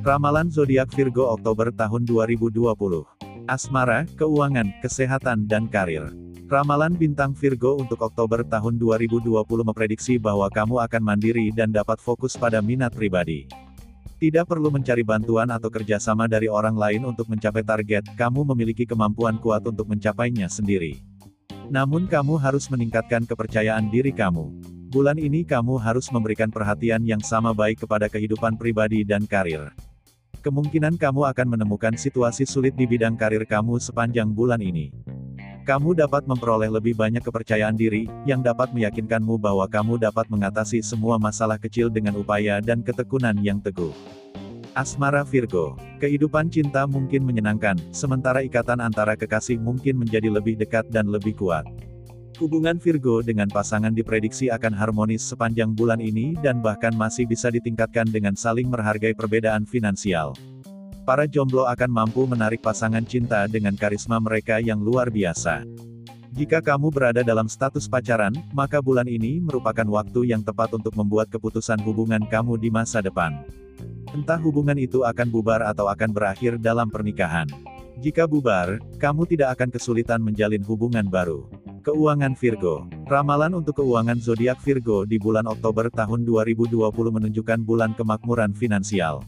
Ramalan zodiak Virgo Oktober tahun 2020. Asmara, keuangan, kesehatan dan karir. Ramalan bintang Virgo untuk Oktober tahun 2020 memprediksi bahwa kamu akan mandiri dan dapat fokus pada minat pribadi. Tidak perlu mencari bantuan atau kerjasama dari orang lain untuk mencapai target, kamu memiliki kemampuan kuat untuk mencapainya sendiri. Namun kamu harus meningkatkan kepercayaan diri kamu. Bulan ini kamu harus memberikan perhatian yang sama baik kepada kehidupan pribadi dan karir. Kemungkinan kamu akan menemukan situasi sulit di bidang karir kamu sepanjang bulan ini. Kamu dapat memperoleh lebih banyak kepercayaan diri, yang dapat meyakinkanmu bahwa kamu dapat mengatasi semua masalah kecil dengan upaya dan ketekunan yang teguh. Asmara Virgo. Kehidupan cinta mungkin menyenangkan, sementara ikatan antara kekasih mungkin menjadi lebih dekat dan lebih kuat. Hubungan Virgo dengan pasangan diprediksi akan harmonis sepanjang bulan ini dan bahkan masih bisa ditingkatkan dengan saling menghargai perbedaan finansial. Para jomblo akan mampu menarik pasangan cinta dengan karisma mereka yang luar biasa. Jika kamu berada dalam status pacaran, maka bulan ini merupakan waktu yang tepat untuk membuat keputusan hubungan kamu di masa depan. Entah hubungan itu akan bubar atau akan berakhir dalam pernikahan. Jika bubar, kamu tidak akan kesulitan menjalin hubungan baru. Keuangan Virgo. Ramalan untuk keuangan zodiak Virgo di bulan Oktober tahun 2020 menunjukkan bulan kemakmuran finansial.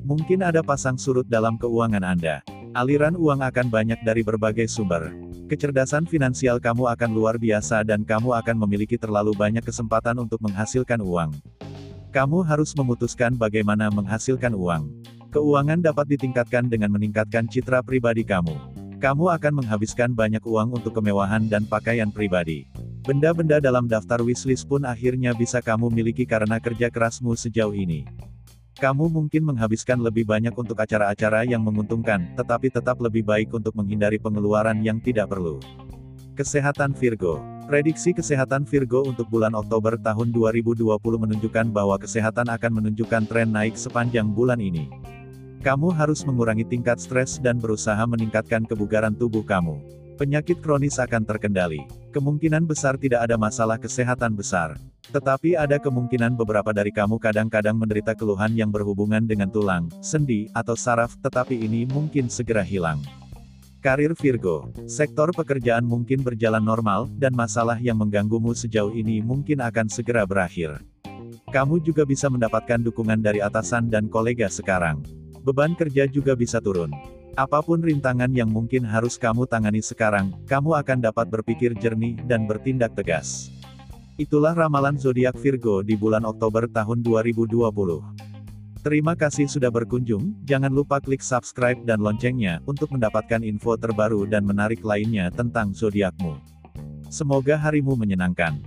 Mungkin ada pasang surut dalam keuangan Anda. Aliran uang akan banyak dari berbagai sumber. Kecerdasan finansial kamu akan luar biasa dan kamu akan memiliki terlalu banyak kesempatan untuk menghasilkan uang. Kamu harus memutuskan bagaimana menghasilkan uang. Keuangan dapat ditingkatkan dengan meningkatkan citra pribadi kamu. Kamu akan menghabiskan banyak uang untuk kemewahan dan pakaian pribadi. Benda-benda dalam daftar wishlist pun akhirnya bisa kamu miliki karena kerja kerasmu sejauh ini. Kamu mungkin menghabiskan lebih banyak untuk acara-acara yang menguntungkan, tetapi tetap lebih baik untuk menghindari pengeluaran yang tidak perlu. Kesehatan Virgo Prediksi kesehatan Virgo untuk bulan Oktober tahun 2020 menunjukkan bahwa kesehatan akan menunjukkan tren naik sepanjang bulan ini. Kamu harus mengurangi tingkat stres dan berusaha meningkatkan kebugaran tubuh kamu. Penyakit kronis akan terkendali. Kemungkinan besar tidak ada masalah kesehatan besar. Tetapi ada kemungkinan beberapa dari kamu kadang-kadang menderita keluhan yang berhubungan dengan tulang, sendi, atau saraf, tetapi ini mungkin segera hilang. Karir Virgo. Sektor pekerjaan mungkin berjalan normal, dan masalah yang mengganggumu sejauh ini mungkin akan segera berakhir. Kamu juga bisa mendapatkan dukungan dari atasan dan kolega sekarang. Beban kerja juga bisa turun. Apa pun rintangan yang mungkin harus kamu tangani sekarang, kamu akan dapat berpikir jernih dan bertindak tegas. Itulah ramalan zodiak Virgo di bulan Oktober tahun 2020. Terima kasih sudah berkunjung, jangan lupa klik subscribe dan loncengnya, untuk mendapatkan info terbaru dan menarik lainnya tentang zodiakmu. Semoga harimu menyenangkan.